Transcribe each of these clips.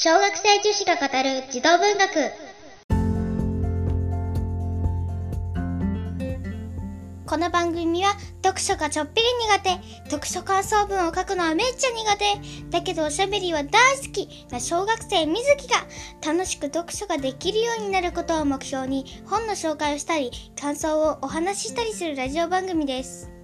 小学生女子が語る児童文学この番組は読書がちょっぴり苦手、読書感想文を書くのはめっちゃ苦手、だけどおしゃべりは大好きな小学生みずきが楽しく読書ができるようになることを目標に本の紹介をしたり、感想をお話ししたりするラジオ番組です。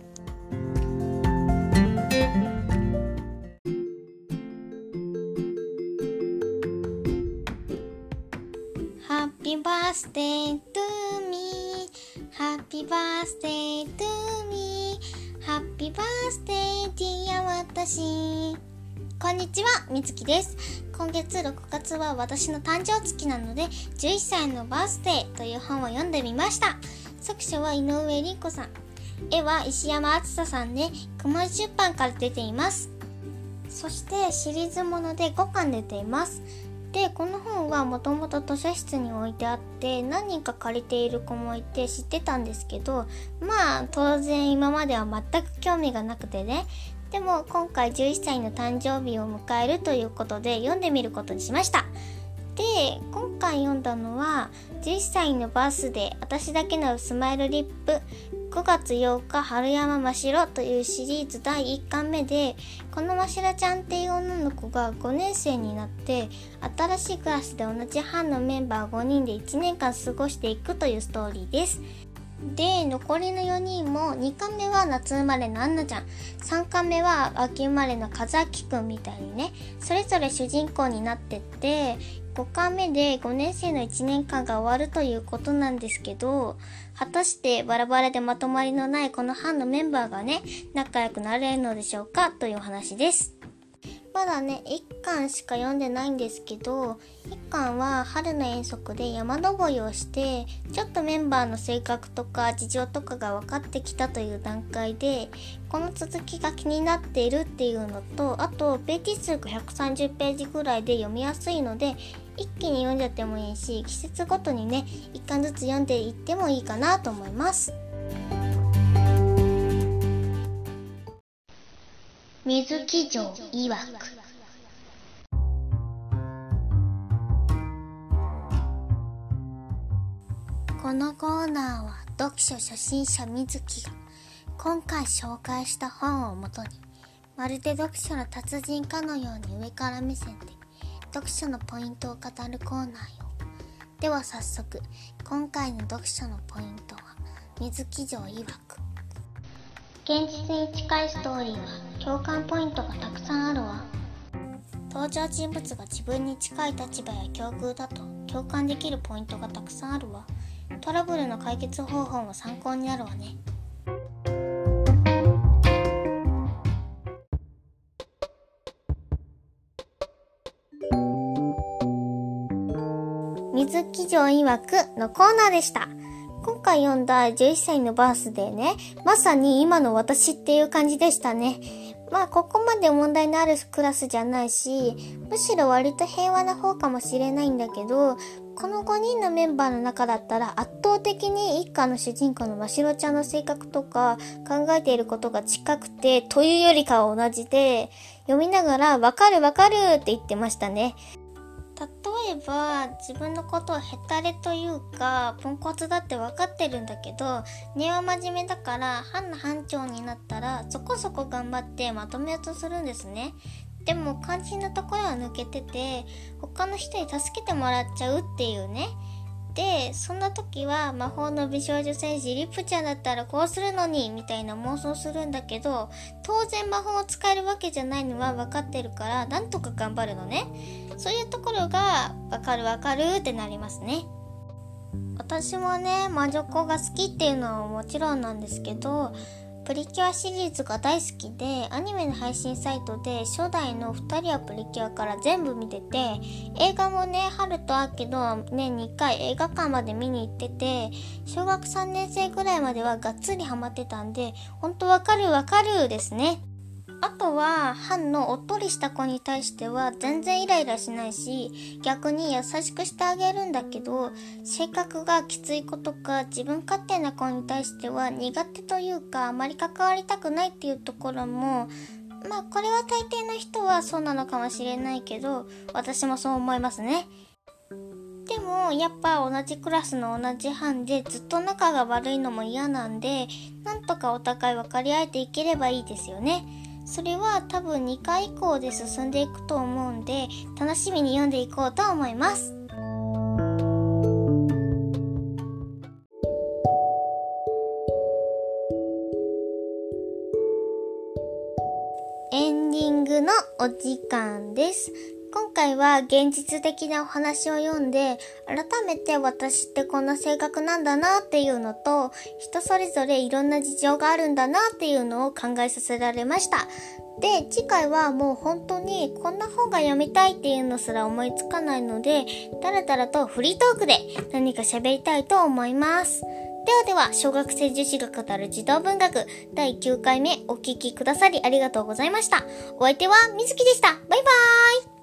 Happy birthday to me Happy birthday to me Happy birthday dear 私こんにちは、みつきです。今月6月は私の誕生月なので、11歳のバースデーという本を読んでみました。作者は井上理子さん。絵は石山敦ささんで、熊井出版から出ています。そしてシリーズもので5巻出ています。でこの本はもともと図書室に置いてあって何人か借りている子もいて知ってたんですけどまあ当然今までは全く興味がなくてね。でも今回11歳の誕生日を迎えるということで読んでみることにしました。で回読んだのは11歳のバースデー私だけのスマイルリップ5月8日春山真白というシリーズ第1巻目でこの真白ちゃんっていう女の子が5年生になって新しいクラスで同じ班のメンバー5人で1年間過ごしていくというストーリーです。で残りの4人も2巻目は夏生まれのアンナちゃん3巻目は秋生まれの和明くんみたいにねそれぞれ主人公になってって5回目で5年生の1年間が終わるということなんですけど果たしてバラバラでまとまりのないこの班のメンバーがね仲良くなれるのでしょうかというお話です。まだね1巻しか読んでないんですけど1巻は春の遠足で山登りをしてちょっとメンバーの性格とか事情とかが分かってきたという段階でこの続きが気になっているっていうのとあとページ数が130ページぐらいで読みやすいので一気に読んじゃってもいいし季節ごとにね1巻ずつ読んでいってもいいかなと思います。水木城曰く。このコーナーは読書初心者水木が今回紹介した本をもとにまるで読書の達人かのように上から目線で読書のポイントを語るコーナーよ。では早速今回の読書のポイントは水木城曰く。現実に近いストーリーは共感ポイントがたくさんあるわ。登場人物が自分に近い立場や境遇だと共感できるポイントがたくさんあるわ。トラブルの解決方法も参考になるわね。水木城曰くのコーナーでした。今回読んだ11歳のバースデーね、まさに今の私っていう感じでしたね。まあ、ここまで問題のあるクラスじゃないし、むしろ割と平和な方かもしれないんだけど、この5人のメンバーの中だったら圧倒的に一家の主人公のましろちゃんの性格とか考えていることが近くて、というよりかは同じで、読みながらわかるわかるって言ってましたね。例えば自分のことをヘタレというかポンコツだって分かってるんだけど根は真面目だから班の班長になったらそこそこ頑張ってまとめようとするんですね。でも肝心なところは抜けてて他の人に助けてもらっちゃうっていうね。でそんな時は魔法の美少女戦士リップちゃんだったらこうするのにみたいな妄想するんだけど当然魔法を使えるわけじゃないのは分かってるからなんとか頑張るのね。そういうところが分かる分かるってなりますね。私もね魔女っ子が好きっていうのはもちろんなんですけどプリキュアシリーズが大好きでアニメの配信サイトで初代の2人はプリキュアから全部見てて映画もね春と秋の年2回映画館まで見に行ってて小学3年生ぐらいまではがっつりハマってたんでほんとわかるわかるですね。あとは、班のおっとりした子に対しては全然イライラしないし、逆に優しくしてあげるんだけど、性格がきつい子とか自分勝手な子に対しては苦手というか、あまり関わりたくないっていうところも、まあこれは大抵の人はそうなのかもしれないけど私もそう思いますね。でもやっぱ同じクラスの同じ班でずっと仲が悪いのも嫌なんでなんとかお互い分かり合えていければいいですよね。それは多分2回以降で進んでいくと思うんで楽しみに読んでいこうと思いますエンディングのお時間です。今回は現実的なお話を読んで、改めて私ってこんな性格なんだなっていうのと、人それぞれいろんな事情があるんだなっていうのを考えさせられました。で、次回はもう本当にこんな本が読みたいっていうのすら思いつかないので、だらだらとフリートークで何か喋りたいと思います。ではでは、小学生女子が語る児童文学第9回目お聴きくださりありがとうございました。お相手はみずきでした。バイバーイ